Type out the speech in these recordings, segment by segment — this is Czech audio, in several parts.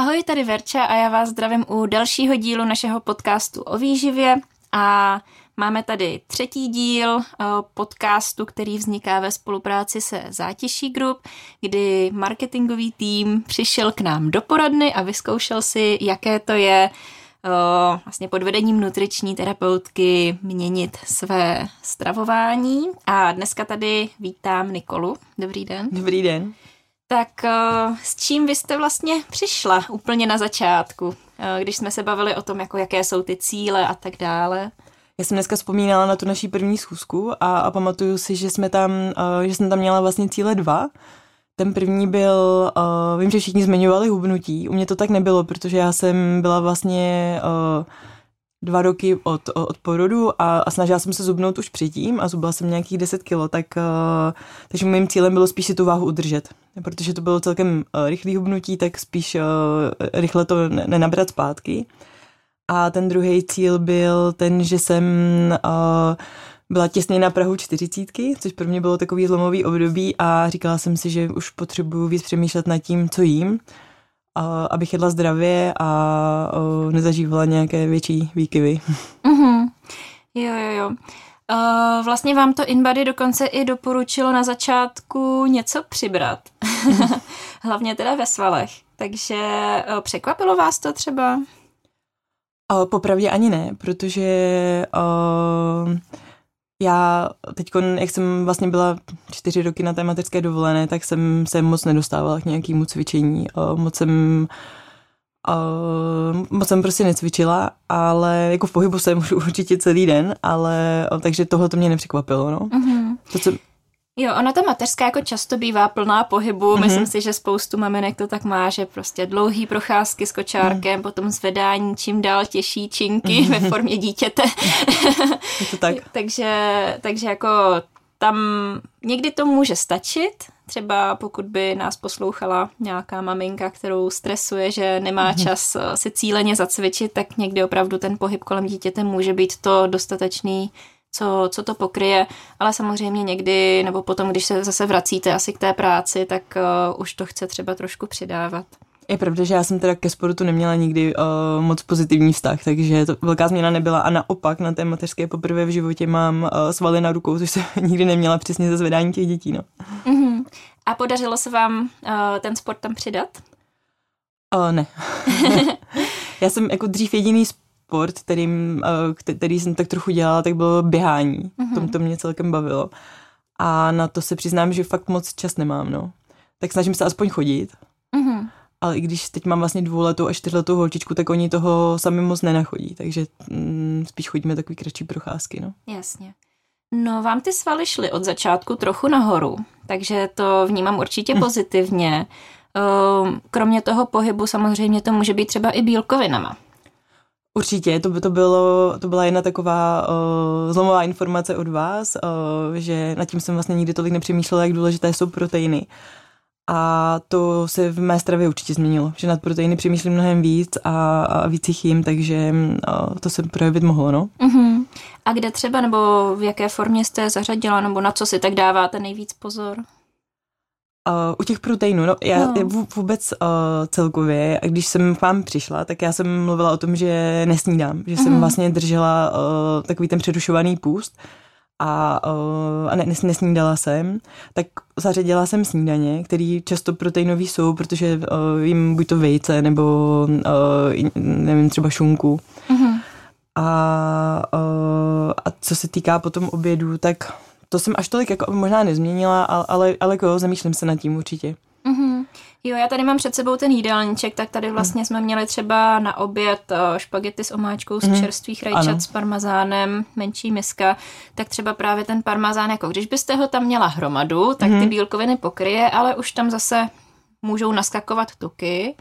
Ahoj, tady Verča a já vás zdravím u dalšího dílu našeho podcastu o výživě a máme tady třetí díl eh, podcastu, který vzniká ve spolupráci se Zátěží Group, kdy marketingový tým přišel k nám do poradny a vyzkoušel si, jaké to je eh, vlastně pod vedením nutriční terapeutky měnit své stravování. A dneska tady vítám Nikolu. Dobrý den. Dobrý den. Tak eh, s čím vy jste vlastně přišla úplně na začátku, eh, když jsme se bavili o tom, jako jaké jsou ty cíle a tak dále? Já jsem dneska vzpomínala na tu naší první schůzku a, a pamatuju si, že jsme tam, uh, že jsem tam měla vlastně cíle dva. Ten první byl, vím, že všichni zmiňovali hubnutí, u mě to tak nebylo, protože já jsem byla vlastně dva roky od, od porodu a, a snažila jsem se zubnout už předtím a zubila jsem nějakých 10 kilo, tak, uh, takže mým cílem bylo spíš si tu váhu udržet. Protože to bylo celkem uh, rychlý hubnutí, tak spíš uh, rychle to nenabrat zpátky. A ten druhý cíl byl ten, že jsem uh, byla těsně na Prahu čtyřicítky, což pro mě bylo takový zlomový období a říkala jsem si, že už potřebuju víc přemýšlet nad tím, co jím a, abych jedla zdravě a o, nezažívala nějaké větší výkyvy. Mm-hmm. Jo, jo, jo. Uh, vlastně vám to InBody dokonce i doporučilo na začátku něco přibrat. Hlavně teda ve svalech. Takže uh, překvapilo vás to třeba? Uh, popravdě ani ne, protože uh, já teď, jak jsem vlastně byla čtyři roky na té mateřské dovolené, tak jsem se moc nedostávala k nějakému cvičení. Moc jsem Uh, moc jsem prostě necvičila, ale jako v pohybu jsem už určitě celý den, ale takže tohle to mě nepřekvapilo, no. Mm-hmm. To, co, Jo, ona ta mateřská jako často bývá plná pohybu. Mm-hmm. Myslím si, že spoustu maminek to tak má, že prostě dlouhý procházky s kočárkem, mm. potom zvedání čím dál těžší činky mm-hmm. ve formě dítěte. Je to tak. takže, takže jako tam někdy to může stačit, třeba pokud by nás poslouchala nějaká maminka, kterou stresuje, že nemá mm-hmm. čas eh, si cíleně zacvičit, tak někdy opravdu ten pohyb kolem dítěte může být to dostatečný co, co to pokryje, ale samozřejmě někdy, nebo potom, když se zase vracíte asi k té práci, tak uh, už to chce třeba trošku přidávat. Je pravda, že já jsem teda ke sportu neměla nikdy uh, moc pozitivní vztah, takže to velká změna nebyla a naopak na té mateřské poprvé v životě mám uh, svaly na rukou, což jsem nikdy neměla přesně ze zvedání těch dětí. No. Uh-huh. A podařilo se vám uh, ten sport tam přidat? Uh, ne. já jsem jako dřív jediný sport, kterým, eh, který jsem tak trochu dělala, tak bylo běhání. Mm-hmm. To, to mě celkem bavilo. A na to se přiznám, že fakt moc čas nemám, no. Tak snažím se aspoň chodit. Mm-hmm. Ale i když teď mám vlastně dvouletou a čtyřletou holčičku, tak oni toho sami moc nenachodí, takže mm, spíš chodíme takový kratší procházky, no. Jasně. No, vám ty svaly šly od začátku trochu nahoru, takže to vnímám určitě mm. pozitivně. Ehm, kromě toho pohybu samozřejmě to může být třeba i bílkovinama. Určitě, to, by to, bylo, to byla jedna taková uh, zlomová informace od vás, uh, že nad tím jsem vlastně nikdy tolik nepřemýšlela, jak důležité jsou proteiny. A to se v mé stravě určitě změnilo, že nad proteiny přemýšlím mnohem víc a, a víc jich jim, takže uh, to se projevit mohlo, no. Uh-huh. A kde třeba, nebo v jaké formě jste zařadila, nebo na co si tak dáváte nejvíc pozor? Uh, u těch proteinů, no já no. vůbec uh, celkově, když jsem k vám přišla, tak já jsem mluvila o tom, že nesnídám, že uh-huh. jsem mhm. vlastně držela uh, takový ten přerušovaný půst a, uh, a ne, nesnídala jsem, tak zařadila jsem snídaně, který často proteinový jsou, protože uh, jim buď to vejce nebo uh, nevím, třeba šunku. Uh-huh. A, uh, a co se týká potom obědu, tak to jsem až tolik jako možná nezměnila, ale, ale, jako zamýšlím se nad tím určitě. Mm-hmm. Jo, já tady mám před sebou ten jídelníček, tak tady vlastně mm. jsme měli třeba na oběd uh, špagety s omáčkou z mm. čerstvých rajčat ano. s parmazánem, menší miska, tak třeba právě ten parmazán, jako když byste ho tam měla hromadu, tak mm. ty mhm. bílkoviny pokryje, ale už tam zase můžou naskakovat tuky,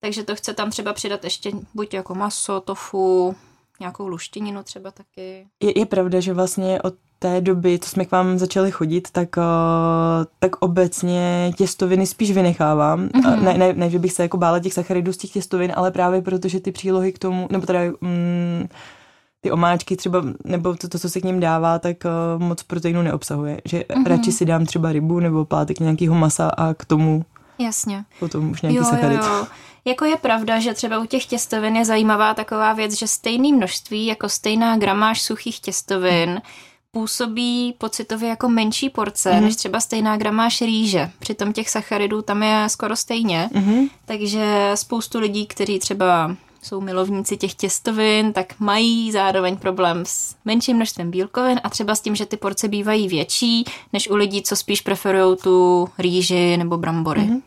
takže to chce tam třeba přidat ještě buď jako maso, tofu, nějakou luštěninu třeba taky. Je, je pravda, že vlastně od té doby, co jsme k vám začali chodit, tak, uh, tak obecně těstoviny spíš vynechávám. Mm-hmm. Ne, ne, ne, že bych se jako bála těch sacharidů z těch těstovin, ale právě protože ty přílohy k tomu, nebo teda mm, ty omáčky třeba, nebo to, to, co se k ním dává, tak uh, moc proteinu neobsahuje. Že mm-hmm. radši si dám třeba rybu nebo plátek nějakého masa a k tomu Jasně. Potom už nějaký jo, sacharid. Jo, jo. Jako je pravda, že třeba u těch těstovin je zajímavá taková věc, že stejné množství jako stejná gramáž suchých těstovin působí pocitově jako menší porce, mm-hmm. než třeba stejná gramáž rýže. Přitom těch sacharidů tam je skoro stejně. Mm-hmm. Takže spoustu lidí, kteří třeba jsou milovníci těch těstovin, tak mají zároveň problém s menším množstvím bílkovin a třeba s tím, že ty porce bývají větší, než u lidí, co spíš preferují tu rýži nebo brambory. Mm-hmm.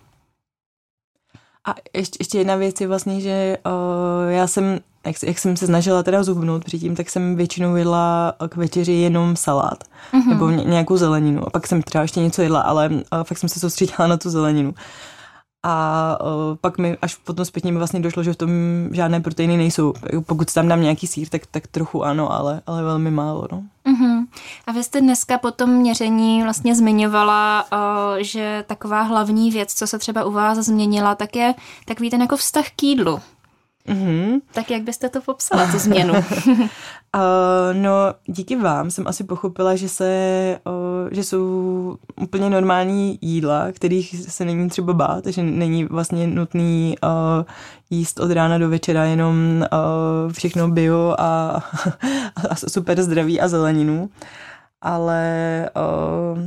A ještě, ještě jedna věc je vlastně, že uh, já jsem, jak, jak jsem se snažila teda zhubnout předtím, tak jsem většinou jedla k večeři jenom salát mm-hmm. nebo nějakou zeleninu. A pak jsem třeba ještě něco jedla, ale uh, fakt jsem se soustředila na tu zeleninu. A uh, pak mi až potom zpětně mi vlastně došlo, že v tom žádné proteiny nejsou. Pokud tam dám nějaký sír, tak, tak trochu ano, ale, ale velmi málo. No. A vy jste dneska po tom měření vlastně zmiňovala, uh, že taková hlavní věc, co se třeba u vás změnila, tak je takový ten jako vztah k jídlu. Mm-hmm. Tak jak byste to popsala, tu změnu? uh, no, díky vám jsem asi pochopila, že se, uh, že jsou úplně normální jídla, kterých se není třeba bát, že není vlastně nutný uh, jíst od rána do večera jenom uh, všechno bio a, a super zdraví a zeleninu ale uh,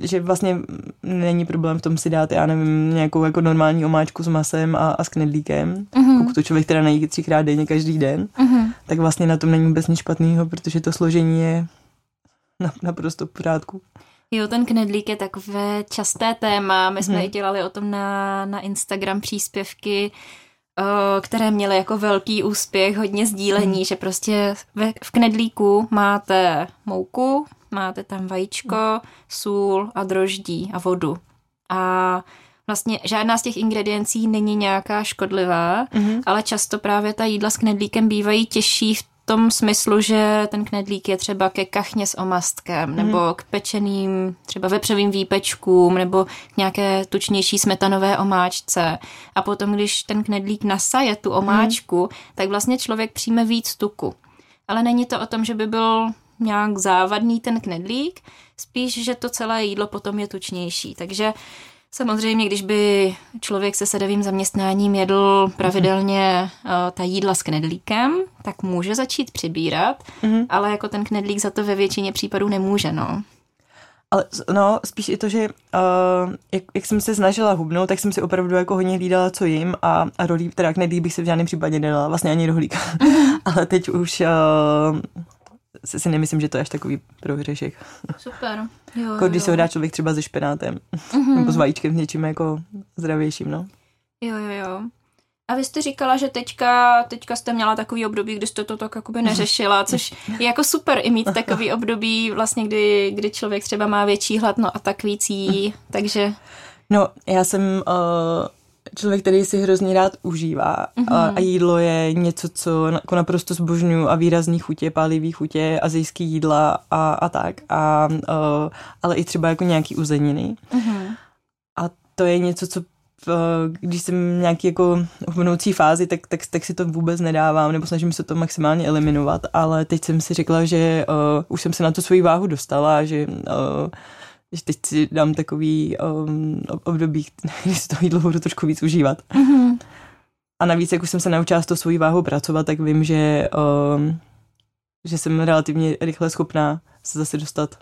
že vlastně není problém v tom si dát, já nevím, nějakou jako normální omáčku s masem a, a s knedlíkem, uh-huh. pokud to člověk teda nejí třikrát denně každý den, uh-huh. tak vlastně na tom není vůbec nic špatného, protože to složení je naprosto v pořádku. Jo, ten knedlík je takové časté téma. My jsme hmm. i dělali o tom na, na Instagram příspěvky, které měly jako velký úspěch, hodně sdílení, hmm. že prostě ve, v knedlíku máte mouku, máte tam vajíčko, sůl a droždí a vodu. A vlastně žádná z těch ingrediencí není nějaká škodlivá, mm-hmm. ale často právě ta jídla s knedlíkem bývají těžší v tom smyslu, že ten knedlík je třeba ke kachně s omastkem, mm. nebo k pečeným třeba vepřovým výpečkům, nebo k nějaké tučnější smetanové omáčce. A potom, když ten knedlík nasaje tu omáčku, mm. tak vlastně člověk přijme víc tuku. Ale není to o tom, že by byl nějak závadný ten knedlík, spíš, že to celé jídlo potom je tučnější. Takže Samozřejmě, když by člověk se sedavým zaměstnáním jedl pravidelně uh, ta jídla s knedlíkem, tak může začít přibírat, mm-hmm. ale jako ten knedlík za to ve většině případů nemůže, no. Ale no, spíš i to, že uh, jak, jak jsem se snažila hubnout, tak jsem si opravdu jako hodně hlídala, co jim a, a rolí, teda knedlík bych se v žádném případě nedala, vlastně ani rohlík. Mm-hmm. ale teď už uh, si, si nemyslím, že to je až takový prohřešek. Super. Jo, jako když jo. se ho dá člověk třeba se špenátem mm-hmm. nebo s vajíčkem, něčím jako zdravějším, no. Jo, jo, jo. A vy jste říkala, že teďka, teďka jste měla takový období, kdy jste to tak jakoby neřešila, což je jako super i mít takový období, vlastně kdy, kdy člověk třeba má větší hlad, no a tak víc jí, takže... No, já jsem uh, člověk, který si hrozně rád užívá mm-hmm. a, a jídlo je něco, co jako naprosto zbožňuju a výrazný chutě, pálivý chutě, azijský jídla a, a tak, a, uh, ale i třeba jako nějaký uzeniny. Mm-hmm. A to je něco, co když jsem v nějaký jako hubnoucí fázi, tak, tak, tak si to vůbec nedávám, nebo snažím se to maximálně eliminovat, ale teď jsem si řekla, že uh, už jsem se na tu svoji váhu dostala, že uh, že teď si dám takový um, období, kdy si to jídlo budu trošku víc užívat. Mm-hmm. A navíc, jak už jsem se naučila s tou svojí váhou pracovat, tak vím, že, um, že jsem relativně rychle schopná se zase dostat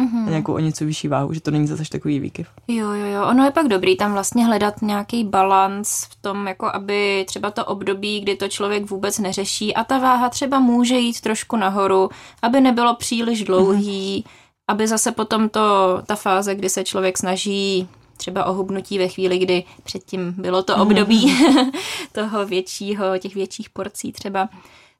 mm-hmm. na nějakou o něco vyšší váhu, že to není zase takový výkyv. Jo, jo, jo. Ono je pak dobrý tam vlastně hledat nějaký balans v tom, jako aby třeba to období, kdy to člověk vůbec neřeší a ta váha třeba může jít trošku nahoru, aby nebylo příliš dlouhý, mm-hmm aby zase potom to, ta fáze, kdy se člověk snaží třeba o hubnutí ve chvíli, kdy předtím bylo to období toho většího, těch větších porcí třeba,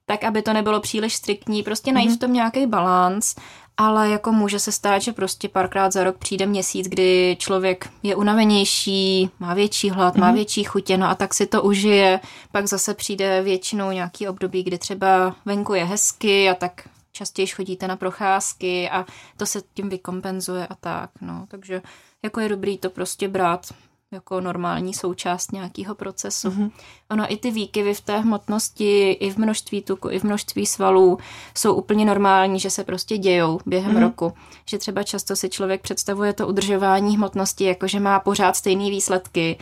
tak aby to nebylo příliš striktní, prostě najít v tom nějaký balans, ale jako může se stát, že prostě párkrát za rok přijde měsíc, kdy člověk je unavenější, má větší hlad, má větší chutě, no a tak si to užije, pak zase přijde většinou nějaký období, kdy třeba venku je hezky a tak častěji chodíte na procházky a to se tím vykompenzuje a tak, no. Takže jako je dobrý to prostě brát jako normální součást nějakého procesu. Mm-hmm. Ono i ty výkyvy v té hmotnosti, i v množství tuku, i v množství svalů jsou úplně normální, že se prostě dějou během mm-hmm. roku. Že třeba často si člověk představuje to udržování hmotnosti, jako že má pořád stejné výsledky,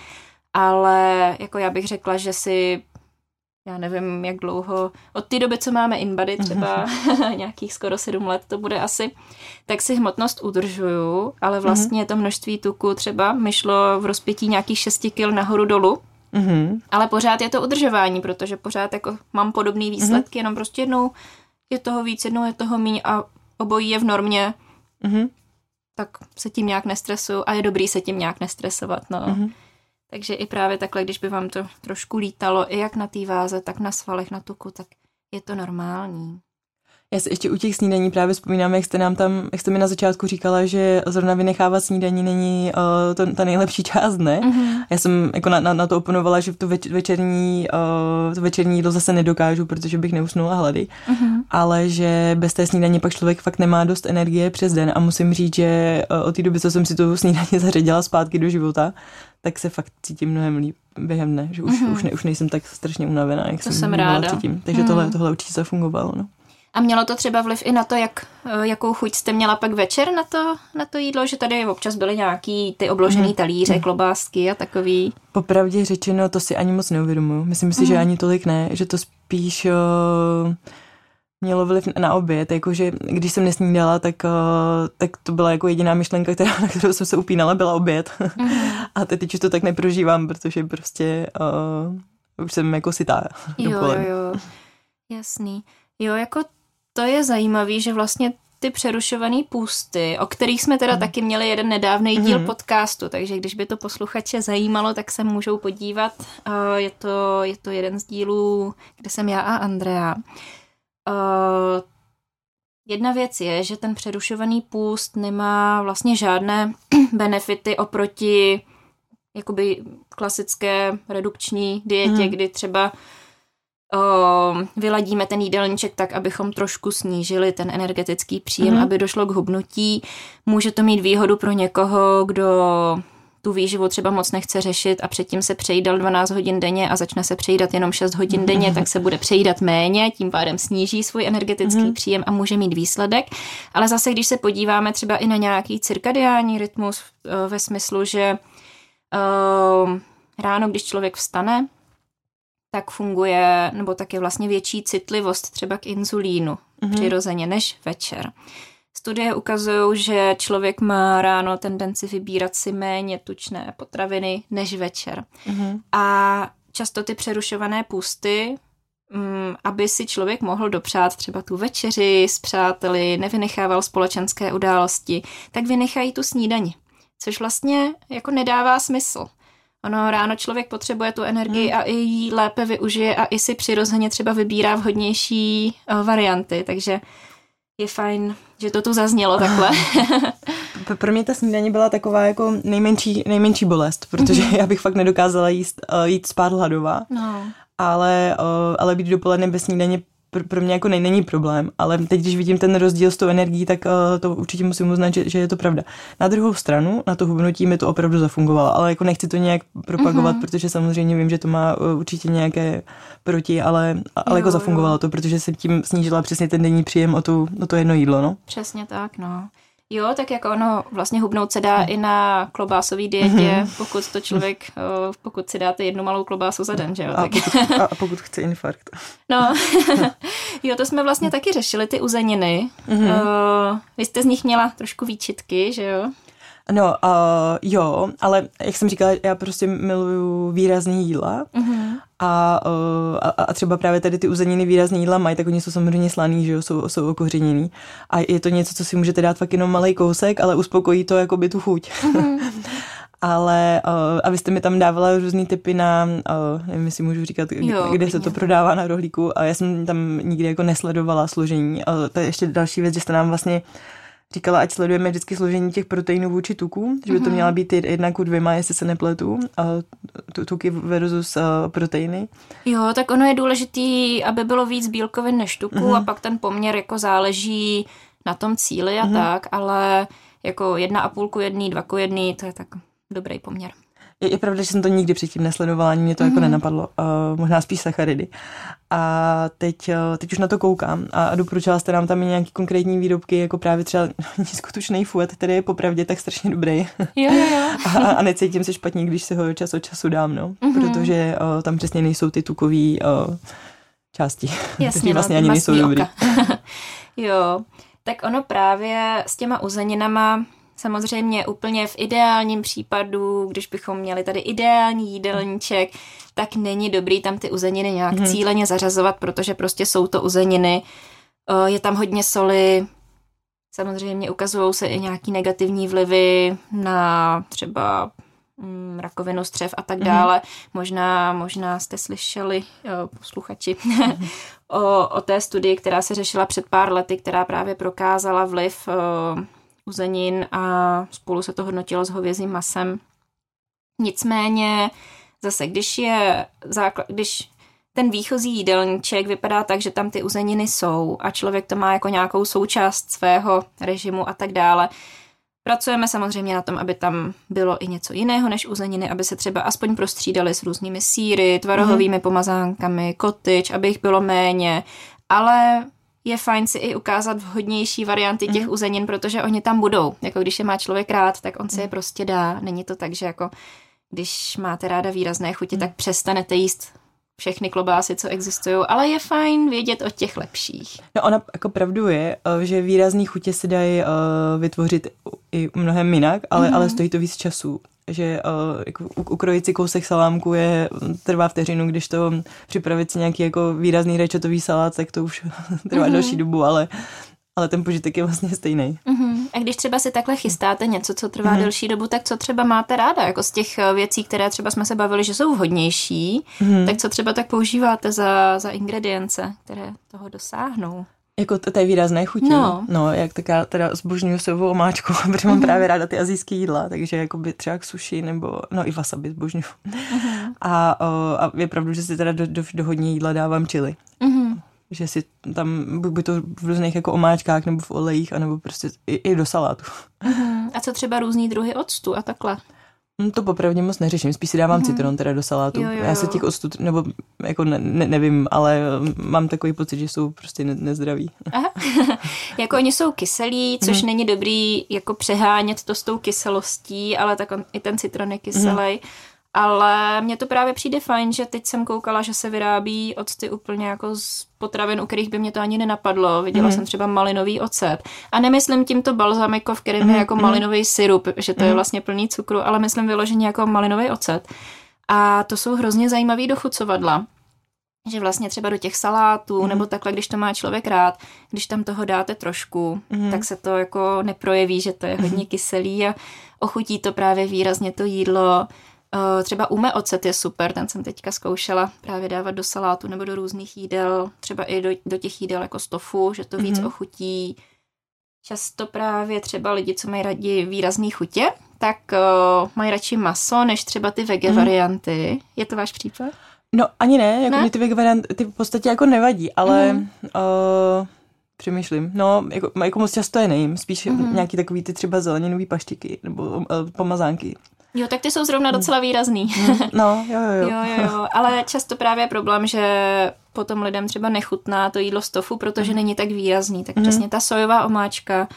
ale jako já bych řekla, že si já nevím, jak dlouho, od té doby, co máme InBody, třeba nějakých skoro sedm let to bude asi, tak si hmotnost udržuju, ale mhm. vlastně to množství tuku třeba mi šlo v rozpětí nějakých 6 kg nahoru dolů, mm-hmm. ale pořád je to udržování, protože pořád jako mám podobné výsledky, mm-hmm. jenom prostě jednou je toho víc, jednou je toho míň a obojí je v normě, mm-hmm. tak se tím nějak nestresuju a je dobrý se tím nějak nestresovat, no. Mm-hmm. Takže i právě takhle, když by vám to trošku lítalo, i jak na té váze, tak na svalech, na tuku, tak je to normální. Já si ještě u těch snídaní právě vzpomínám, jak jste nám tam, jak jste mi na začátku říkala, že zrovna vynechávat snídaní není uh, to, ta nejlepší část, ne? Mm-hmm. Já jsem jako na, na, na to oponovala, že tu več, večerní, uh, to večerní jídlo zase nedokážu, protože bych neusnula hlady, mm-hmm. ale že bez té snídaně pak člověk fakt nemá dost energie přes den a musím říct, že uh, od té doby, co jsem si tu snídaně zařadila zpátky do života, tak se fakt cítím mnohem líp během dne, že už, mm-hmm. už, ne, už nejsem tak strašně unavená, jak to jsem, jsem ráda. Cítím. Takže mm. tohle, tohle určitě zafungovalo. No. A mělo to třeba vliv i na to, jak, eh, jakou chuť jste měla pak večer na to, na to jídlo, že tady občas byly nějaký ty obložený mm. talíře, mm. klobásky a takový. Popravdě řečeno, to si ani moc neuvědomuji. Myslím si, mm. že ani tolik ne, že to spíš uh, mělo vliv na oběd, jakože když jsem nesnídala, tak, uh, tak to byla jako jediná myšlenka, která, na kterou jsem se upínala, byla oběd. Mm. a teď už to tak neprožívám, protože prostě uh, už jsem jako sitá. Jo, jo, jo. Jasný. Jo, jako to je zajímavý, že vlastně ty přerušované půsty, o kterých jsme teda mm. taky měli jeden nedávný díl mm. podcastu, takže když by to posluchače zajímalo, tak se můžou podívat. Je to, je to jeden z dílů, kde jsem já a Andrea. Jedna věc je, že ten přerušovaný půst nemá vlastně žádné benefity oproti jakoby klasické redukční dietě, mm. kdy třeba uh, vyladíme ten jídelníček tak, abychom trošku snížili ten energetický příjem, mm. aby došlo k hubnutí. Může to mít výhodu pro někoho, kdo tu výživu třeba moc nechce řešit a předtím se přejídal 12 hodin denně a začne se přejídat jenom 6 hodin denně, tak se bude přejídat méně, tím pádem sníží svůj energetický mm. příjem a může mít výsledek. Ale zase, když se podíváme třeba i na nějaký cirkadiální rytmus eh, ve smyslu, že uh, ráno, když člověk vstane, tak funguje, nebo tak je vlastně větší citlivost třeba k inzulínu mm-hmm. přirozeně než večer. Studie ukazují, že člověk má ráno tendenci vybírat si méně tučné potraviny než večer. Mm-hmm. A často ty přerušované půsty, mm, aby si člověk mohl dopřát třeba tu večeři s přáteli, nevynechával společenské události, tak vynechají tu snídani. Což vlastně jako nedává smysl. Ono ráno člověk potřebuje tu energii hmm. a i ji lépe využije a i si přirozeně třeba vybírá vhodnější uh, varianty, takže je fajn, že to tu zaznělo takhle. Pro mě ta snídaně byla taková jako nejmenší, nejmenší bolest, protože mm-hmm. já bych fakt nedokázala jíst, uh, jít spát hladová. No. Ale, uh, ale být dopoledne bez snídaně pro, pro mě jako nej, není problém, ale teď, když vidím ten rozdíl s tou energií, tak uh, to určitě musím uznat, že, že je to pravda. Na druhou stranu, na to hubnutí mi to opravdu zafungovalo, ale jako nechci to nějak propagovat, mm-hmm. protože samozřejmě vím, že to má uh, určitě nějaké proti, ale, ale jako jo, jako zafungovalo jo. to, protože jsem tím snížila přesně ten denní příjem o, tu, o to jedno jídlo, no. Přesně tak, no. Jo, tak jako ono vlastně hubnout se dá i na klobásový dietě, mm-hmm. pokud to člověk, pokud si dáte jednu malou klobásu za den, že jo. A, tak. pokud, a, a pokud chce infarkt. No, jo, to jsme vlastně taky řešili, ty uzeniny. Mm-hmm. Uh, vy jste z nich měla trošku výčitky, že jo? No, uh, jo, ale jak jsem říkala, já prostě miluju výrazný jídla mm-hmm. a, uh, a, a třeba právě tady ty uzeniny výrazný jídla mají, tak oni jsou samozřejmě slaný, že jo, jsou, jsou okořeněný. A je to něco, co si můžete dát fakt jenom malý kousek, ale uspokojí to jakoby tu chuť. Mm-hmm. ale uh, a vy jste mi tam dávala různý typy na, uh, nevím, jestli můžu říkat, jo, kde se to prodává na rohlíku a já jsem tam nikdy jako nesledovala složení. A to je ještě další věc, že jste nám vlastně říkala, ať sledujeme vždycky složení těch proteinů vůči tuku, že by to mhm. měla být jedna ku dvěma, jestli se nepletu, a tuky versus proteiny. Jo, tak ono je důležitý, aby bylo víc bílkovin než tuku uh-huh. a pak ten poměr jako záleží na tom cíli a uh-huh. tak, ale jako jedna a půl ku jedný, dva ku jedný, to je tak dobrý poměr. Je, je pravda, že jsem to nikdy předtím nesledovala, ani mě to mm-hmm. jako mhm. nenapadlo. Uh, možná spíš sacharidy. A teď, uh, teď už na to koukám a doporučila jste nám tam i nějaký konkrétní výrobky, jako právě třeba nízkotučný fuet, který je popravdě tak strašně dobrý. Jo, jo, jo. a, a necítím se špatně, když se ho čas od času dám, no. Mm-hmm. Protože uh, tam přesně nejsou ty tukové uh, části, Jasně, vlastně no, ani nejsou dobrý. jo, tak ono právě s těma uzeninama Samozřejmě úplně v ideálním případu, když bychom měli tady ideální jídelníček, tak není dobrý tam ty uzeniny nějak hmm. cíleně zařazovat, protože prostě jsou to uzeniny. Je tam hodně soli, samozřejmě ukazují se i nějaký negativní vlivy na třeba mm, rakovinu střev a tak mhm. dále. Mm. Možná, možná jste slyšeli, jo, posluchači, mm. o, o té studii, která se řešila před pár lety, která právě prokázala vliv o, uzenin a spolu se to hodnotilo s hovězím masem. Nicméně zase, když je základ, když ten výchozí jídelníček vypadá tak, že tam ty uzeniny jsou a člověk to má jako nějakou součást svého režimu a tak dále. Pracujeme samozřejmě na tom, aby tam bylo i něco jiného než uzeniny, aby se třeba aspoň prostřídali s různými síry, tvarohovými mm. pomazánkami, kotyč, aby jich bylo méně, ale je fajn si i ukázat vhodnější varianty těch mm. uzenin, protože oni tam budou. Jako když je má člověk rád, tak on si je mhm. prostě dá. Není to tak, že jako když máte ráda výrazné chuti, mm. tak přestanete jíst všechny klobásy, co existují, ale je fajn vědět o těch lepších. No ona jako pravdu je, eh, že výrazný chutě se dají uh, vytvořit i mnohem jinak, ale, mm. ale stojí to víc času že uh, jako ukrojit si kousek salámku je, trvá vteřinu, když to připravit si nějaký jako výrazný rečetový salát, tak to už trvá mm-hmm. další dobu, ale ale ten požitek je vlastně stejný. Mm-hmm. A když třeba si takhle chystáte něco, co trvá mm-hmm. delší dobu, tak co třeba máte ráda? Jako z těch eh, věcí, které třeba jsme se bavili, že jsou vhodnější, mm-hmm. tak co třeba tak používáte za, za ingredience, které toho dosáhnou? Jako té výrazné chuti. No. no, jak taká teda zbožňuju sojovou omáčku, protože mám právě ráda ty azijské jídla, takže jako by třeba k sushi nebo, no i wasabi zbožňuju. Mm-hmm. A, o, a je pravdu, že si teda do, do, do hodně jídla dávám čili. Mm-hmm. Že si tam, by to v různých jako omáčkách nebo v olejích, anebo prostě i, i do salátu. Mm-hmm. A co třeba různý druhy octu a takhle? Hm, to popravdě moc neřeším, spíš si dávám mm-hmm. citron teda do salátu. Jo, jo, jo. Já se těch octů, nebo jako ne, ne, nevím, ale mám takový pocit, že jsou prostě ne, nezdraví. Aha. jako oni jsou kyselí, což mm-hmm. není dobrý jako přehánět to s tou kyselostí, ale tak on, i ten citron je kyselý. Mm-hmm. Ale mně to právě přijde fajn, že teď jsem koukala, že se vyrábí octy úplně jako z potravin, u kterých by mě to ani nenapadlo. Viděla mm. jsem třeba malinový ocet. A nemyslím tímto balzamiko, v kterém mm. je jako mm. malinový syrup, že to mm. je vlastně plný cukru, ale myslím vyloženě jako malinový ocet. A to jsou hrozně zajímavý dochucovadla že vlastně třeba do těch salátů, mm. nebo takhle, když to má člověk rád, když tam toho dáte trošku, mm. tak se to jako neprojeví, že to je hodně kyselý a ochutí to právě výrazně to jídlo. Uh, třeba ume ocet je super, ten jsem teďka zkoušela právě dávat do salátu nebo do různých jídel, třeba i do, do těch jídel jako stofu, že to víc mm-hmm. ochutí. Často právě třeba lidi, co mají rádi výrazný chutě, tak uh, mají radši maso, než třeba ty vege mm-hmm. varianty. Je to váš případ? No ani ne, jako ne? ty vege varianty ty v podstatě jako nevadí, ale mm-hmm. uh, přemýšlím. No, jako, jako moc často je nejím, spíš mm-hmm. nějaký takový ty třeba zeleninový paštiky nebo uh, pomazánky. Jo, tak ty jsou zrovna hmm. docela výrazný. Hmm. No, jo, jo, jo. jo, jo, jo. Ale často právě je problém, že potom lidem třeba nechutná to jídlo z tofu, protože mm. není tak výrazný. Tak mm. přesně ta sojová omáčka,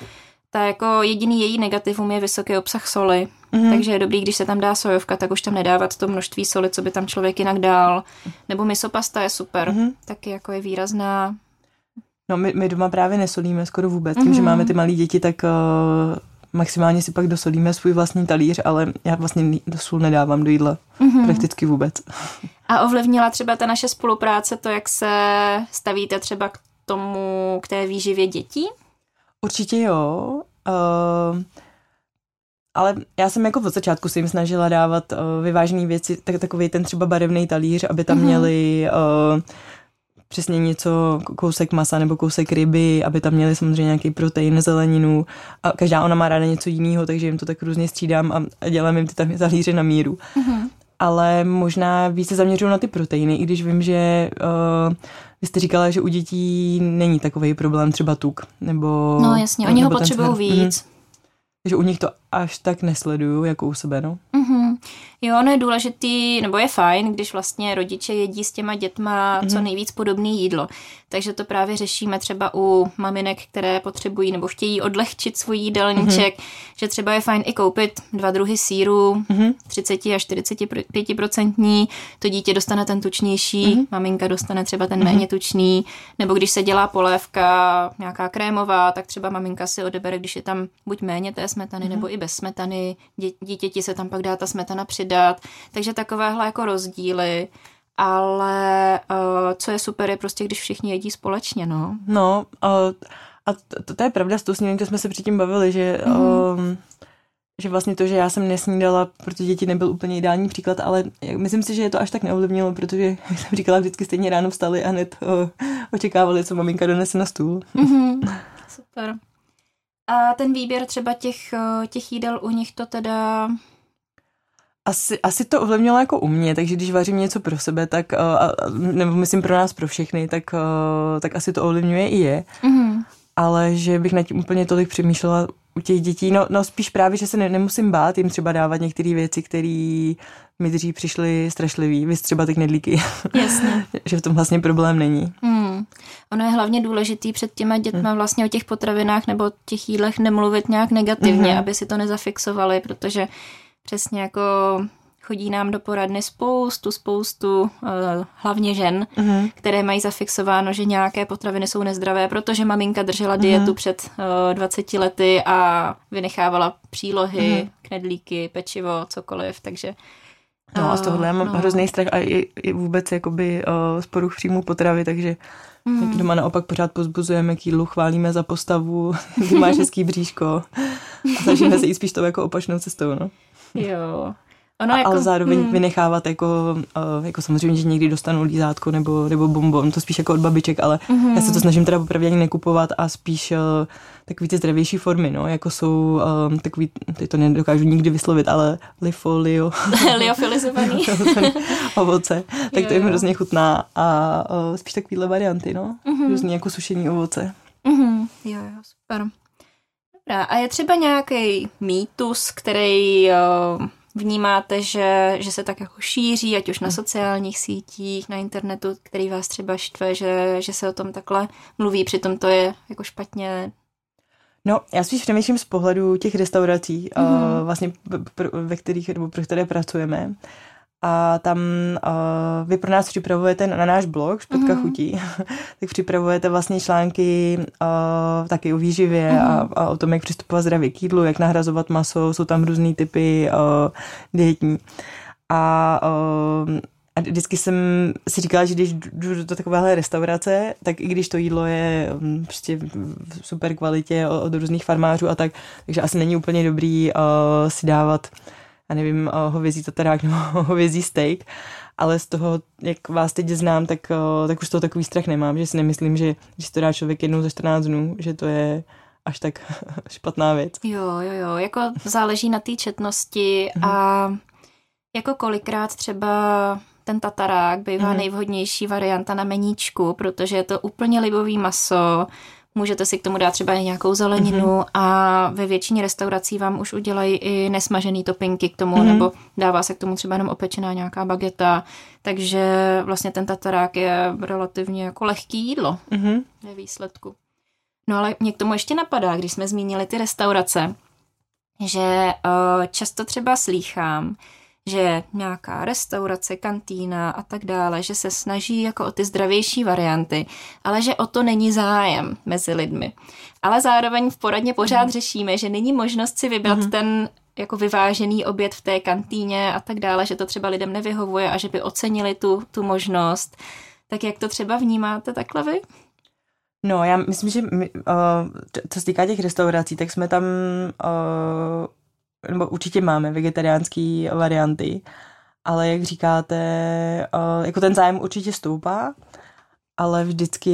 ta jako jediný její negativum je vysoký obsah soli. Mm. Takže je dobrý, když se tam dá sojovka, tak už tam nedávat to množství soli, co by tam člověk jinak dal. Nebo misopasta je super, mm. taky jako je výrazná. No my, my doma právě nesolíme skoro vůbec. Tím, mm. že máme ty malé děti, tak uh, maximálně si pak dosolíme svůj vlastní talíř, ale já vlastně sůl nedávám do jídla mm-hmm. prakticky vůbec. A ovlivnila třeba ta naše spolupráce to, jak se stavíte třeba k tomu, k té výživě dětí? Určitě jo. Uh, ale já jsem jako od začátku si jim snažila dávat uh, vyvážené věci, tak, takový ten třeba barevný talíř, aby tam mm-hmm. měli uh, přesně něco, kousek masa nebo kousek ryby, aby tam měli samozřejmě nějaký protein, zeleninu a každá ona má ráda něco jiného, takže jim to tak různě střídám a dělám jim ty tam talíře na míru. Mm-hmm. Ale možná víc se zaměřuju na ty proteiny, i když vím, že uh, vy jste říkala, že u dětí není takový problém třeba tuk, nebo... No jasně, oni ho potřebují víc. Mm-hmm že u nich to až tak nesleduju jako u sebe, no. Mm-hmm. Jo, ono je důležitý, nebo je fajn, když vlastně rodiče jedí s těma dětma mm-hmm. co nejvíc podobný jídlo. Takže to právě řešíme třeba u maminek, které potřebují nebo chtějí odlehčit svůj jídelníček, mm-hmm. že třeba je fajn i koupit dva druhy síru, mm-hmm. 30 až 45 procentní, to dítě dostane ten tučnější, mm-hmm. maminka dostane třeba ten mm-hmm. méně tučný, nebo když se dělá polévka nějaká krémová, tak třeba maminka si odebere, když je tam buď méně té smetany, mm-hmm. nebo i bez smetany, Dě- dítěti se tam pak dá ta smetana přidat, takže takovéhle jako rozdíly ale uh, co je super, je prostě, když všichni jedí společně, no. No, uh, a to, to je pravda, s tou snídaní, to jsme se předtím bavili, že, mm-hmm. um, že vlastně to, že já jsem nesnídala, protože děti nebyl úplně ideální příklad, ale myslím si, že je to až tak neovlivnilo, protože, jak jsem říkala, vždycky stejně ráno vstali a hned uh, očekávali, co maminka donese na stůl. Mm-hmm. Super. A ten výběr třeba těch, těch jídel u nich to teda asi, asi to ovlivnilo jako u mě, takže když vařím něco pro sebe, tak, uh, nebo myslím pro nás, pro všechny, tak, uh, tak asi to ovlivňuje i je. Mm-hmm. Ale že bych nad tím úplně tolik přemýšlela u těch dětí, no, no spíš právě, že se ne, nemusím bát jim třeba dávat některé věci, které mi dřív přišly strašlivý, vy třeba ty knedlíky. Jasně. že v tom vlastně problém není. Hmm. Ono je hlavně důležitý před těma dětma hmm. vlastně o těch potravinách nebo těch jídlech nemluvit nějak negativně, hmm. aby si to nezafixovali, protože přesně jako chodí nám do poradny spoustu, spoustu, uh, hlavně žen, uh-huh. které mají zafixováno, že nějaké potraviny jsou nezdravé, protože maminka držela dietu uh-huh. před uh, 20 lety a vynechávala přílohy, uh-huh. knedlíky, pečivo, cokoliv, takže No a z tohohle já mám no. hrozný strach a i, i vůbec jakoby uh, z poruch příjmu potravy, takže mm. doma naopak pořád pozbuzujeme k jídlu, chválíme za postavu, ty máš hezký bříško a snažíme se jít spíš tou jako opačnou cestou, no. Jo. Ono jako, ale zároveň hmm. vynechávat jako, uh, jako samozřejmě, že někdy dostanu lízátko nebo, nebo bonbon, to spíš jako od babiček, ale mm-hmm. já se to snažím teda popravdě ani nekupovat a spíš uh, takový ty zdravější formy, no, jako jsou uh, takový, ty to nedokážu nikdy vyslovit, ale lifolio. Liofilizovaný. ovoce, tak jo, to je hrozně chutná a uh, spíš takovýhle varianty, no, mm-hmm. různý jako sušení ovoce. Mm-hmm. Jo, jo, super. Dobrá, a je třeba nějaký mýtus, který uh, vnímáte, že, že se tak jako šíří, ať už na sociálních sítích, na internetu, který vás třeba štve, že, že se o tom takhle mluví, přitom to je jako špatně? No, já spíš přemýšlím z pohledu těch restaurací, mm-hmm. uh, vlastně pro, ve kterých, nebo pro které pracujeme a tam uh, vy pro nás připravujete na náš blog Špetka mm-hmm. chutí, tak připravujete vlastně články uh, taky o výživě mm-hmm. a, a o tom, jak přistupovat zdravě k jídlu, jak nahrazovat maso, jsou tam různý typy uh, dietní. A uh, a vždycky jsem si říkala, že když jdu do takovéhle restaurace, tak i když to jídlo je um, prostě v super kvalitě od, různých farmářů a tak, takže asi není úplně dobrý uh, si dávat já nevím, hovězí tatarák nebo hovězí steak, ale z toho, jak vás teď znám, tak, tak už to takový strach nemám, že si nemyslím, že když to dá člověk jednou za 14 dnů, že to je až tak špatná věc. Jo, jo, jo, jako záleží na té četnosti mhm. a jako kolikrát třeba ten tatarák bývá mm. nejvhodnější varianta na meníčku, protože je to úplně libový maso, Můžete si k tomu dát třeba i nějakou zeleninu mm-hmm. a ve většině restaurací vám už udělají i nesmažený topinky k tomu, mm-hmm. nebo dává se k tomu třeba jenom opečená nějaká bageta, takže vlastně ten tatarák je relativně jako lehký jídlo mm-hmm. ve výsledku. No ale mě k tomu ještě napadá, když jsme zmínili ty restaurace, že uh, často třeba slýchám, že nějaká restaurace, kantýna a tak dále, že se snaží jako o ty zdravější varianty, ale že o to není zájem mezi lidmi. Ale zároveň v poradně pořád mm. řešíme, že není možnost si vybrat mm. ten jako vyvážený oběd v té kantýně a tak dále, že to třeba lidem nevyhovuje a že by ocenili tu, tu možnost. Tak jak to třeba vnímáte takhle vy? No, já myslím, že my, uh, co se týká těch restaurací, tak jsme tam uh, nebo určitě máme vegetariánské varianty, ale jak říkáte, jako ten zájem určitě stoupá ale vždycky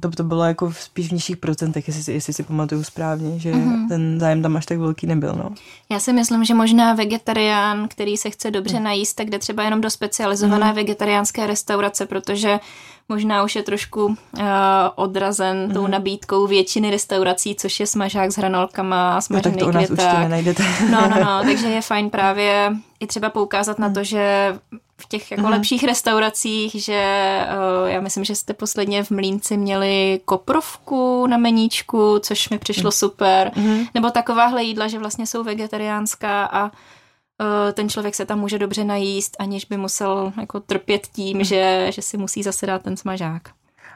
to, to bylo jako spíš v nižších procentech, jestli si, jestli si pamatuju správně, že mm-hmm. ten zájem tam až tak velký nebyl. No. Já si myslím, že možná vegetarián, který se chce dobře najíst, tak jde třeba jenom do specializované mm-hmm. vegetariánské restaurace, protože možná už je trošku uh, odrazen mm-hmm. tou mhm. nabídkou většiny restaurací, což je smažák s hranolkama a smažený no, tak to u nás určitě nenajdete. no, no, no, takže je fajn právě i třeba poukázat mm. na to, že v těch jako mm. lepších restauracích, že uh, já myslím, že jste posledně v Mlínci měli koprovku na meníčku, což mi přišlo mm. super, mm. nebo takováhle jídla, že vlastně jsou vegetariánská a uh, ten člověk se tam může dobře najíst, aniž by musel jako trpět tím, že, že si musí zase dát ten smažák.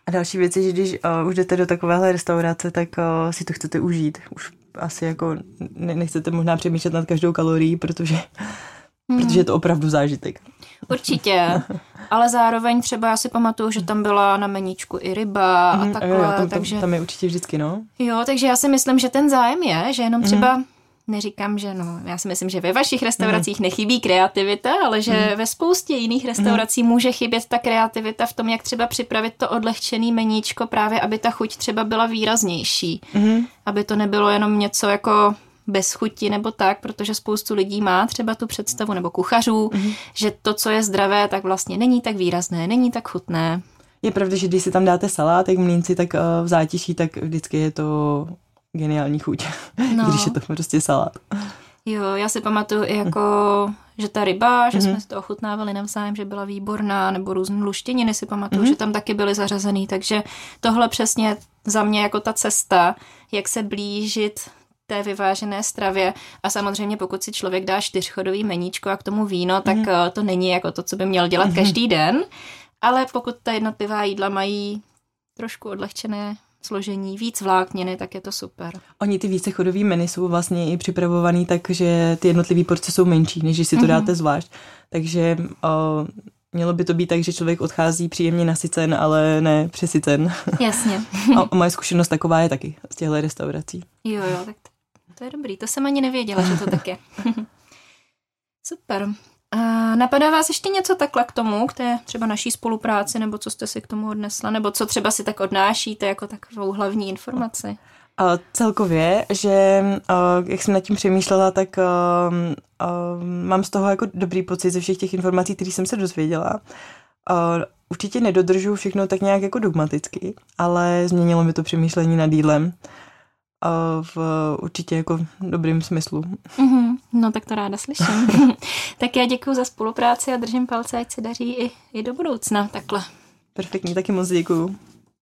A další věc je, že když uh, už jdete do takovéhle restaurace, tak uh, si to chcete užít. Už asi jako ne- nechcete možná přemýšlet nad každou kalorií, protože, hmm. protože je to opravdu zážitek. Určitě, ale zároveň třeba já si pamatuju, že tam byla na meníčku i ryba a takhle. Jo, tam, takže... tam je určitě vždycky, no. Jo, takže já si myslím, že ten zájem je, že jenom třeba mm neříkám, že no, já si myslím, že ve vašich restauracích mm. nechybí kreativita, ale že mm. ve spoustě jiných restaurací mm. může chybět ta kreativita v tom, jak třeba připravit to odlehčený meníčko právě, aby ta chuť třeba byla výraznější. Mm. Aby to nebylo jenom něco jako bez chuti nebo tak, protože spoustu lidí má třeba tu představu, nebo kuchařů, mm. že to, co je zdravé, tak vlastně není tak výrazné, není tak chutné. Je pravda, že když si tam dáte salát, jak mlínci, tak eh, v zátiší, tak vždycky je to geniální chuť, no. když je to prostě salát. Jo, já si pamatuju i jako, že ta ryba, že mm-hmm. jsme si to ochutnávali navzájem, že byla výborná, nebo různé luštěniny si pamatuju, mm-hmm. že tam taky byly zařazený, takže tohle přesně za mě jako ta cesta, jak se blížit té vyvážené stravě a samozřejmě pokud si člověk dá čtyřchodový meníčko a k tomu víno, tak mm. to není jako to, co by měl dělat mm. každý den, ale pokud ta jednotlivá jídla mají trošku odlehčené složení, víc vlákniny, tak je to super. Oni ty vícechodový menu jsou vlastně i připravovaný tak, že ty jednotlivé porce jsou menší, než když si to mm-hmm. dáte zvlášť. Takže uh, mělo by to být tak, že člověk odchází příjemně nasycen, ale ne přesycen. Jasně. a moje zkušenost taková je taky z těchto restaurací. Jo, jo, tak to je dobrý, to jsem ani nevěděla, že to tak je. Super. A napadá vás ještě něco takhle k tomu, k té třeba naší spolupráci, nebo co jste si k tomu odnesla, nebo co třeba si tak odnášíte jako takovou hlavní informaci? A celkově, že jak jsem nad tím přemýšlela, tak mám z toho jako dobrý pocit ze všech těch informací, které jsem se dozvěděla. Určitě nedodržuju všechno tak nějak jako dogmaticky, ale změnilo mi to přemýšlení nad jídlem v určitě jako dobrým smyslu. Mm-hmm. No tak to ráda slyším. tak já děkuji za spolupráci a držím palce, ať se daří i, i do budoucna takhle. Perfektní, taky moc děkuju.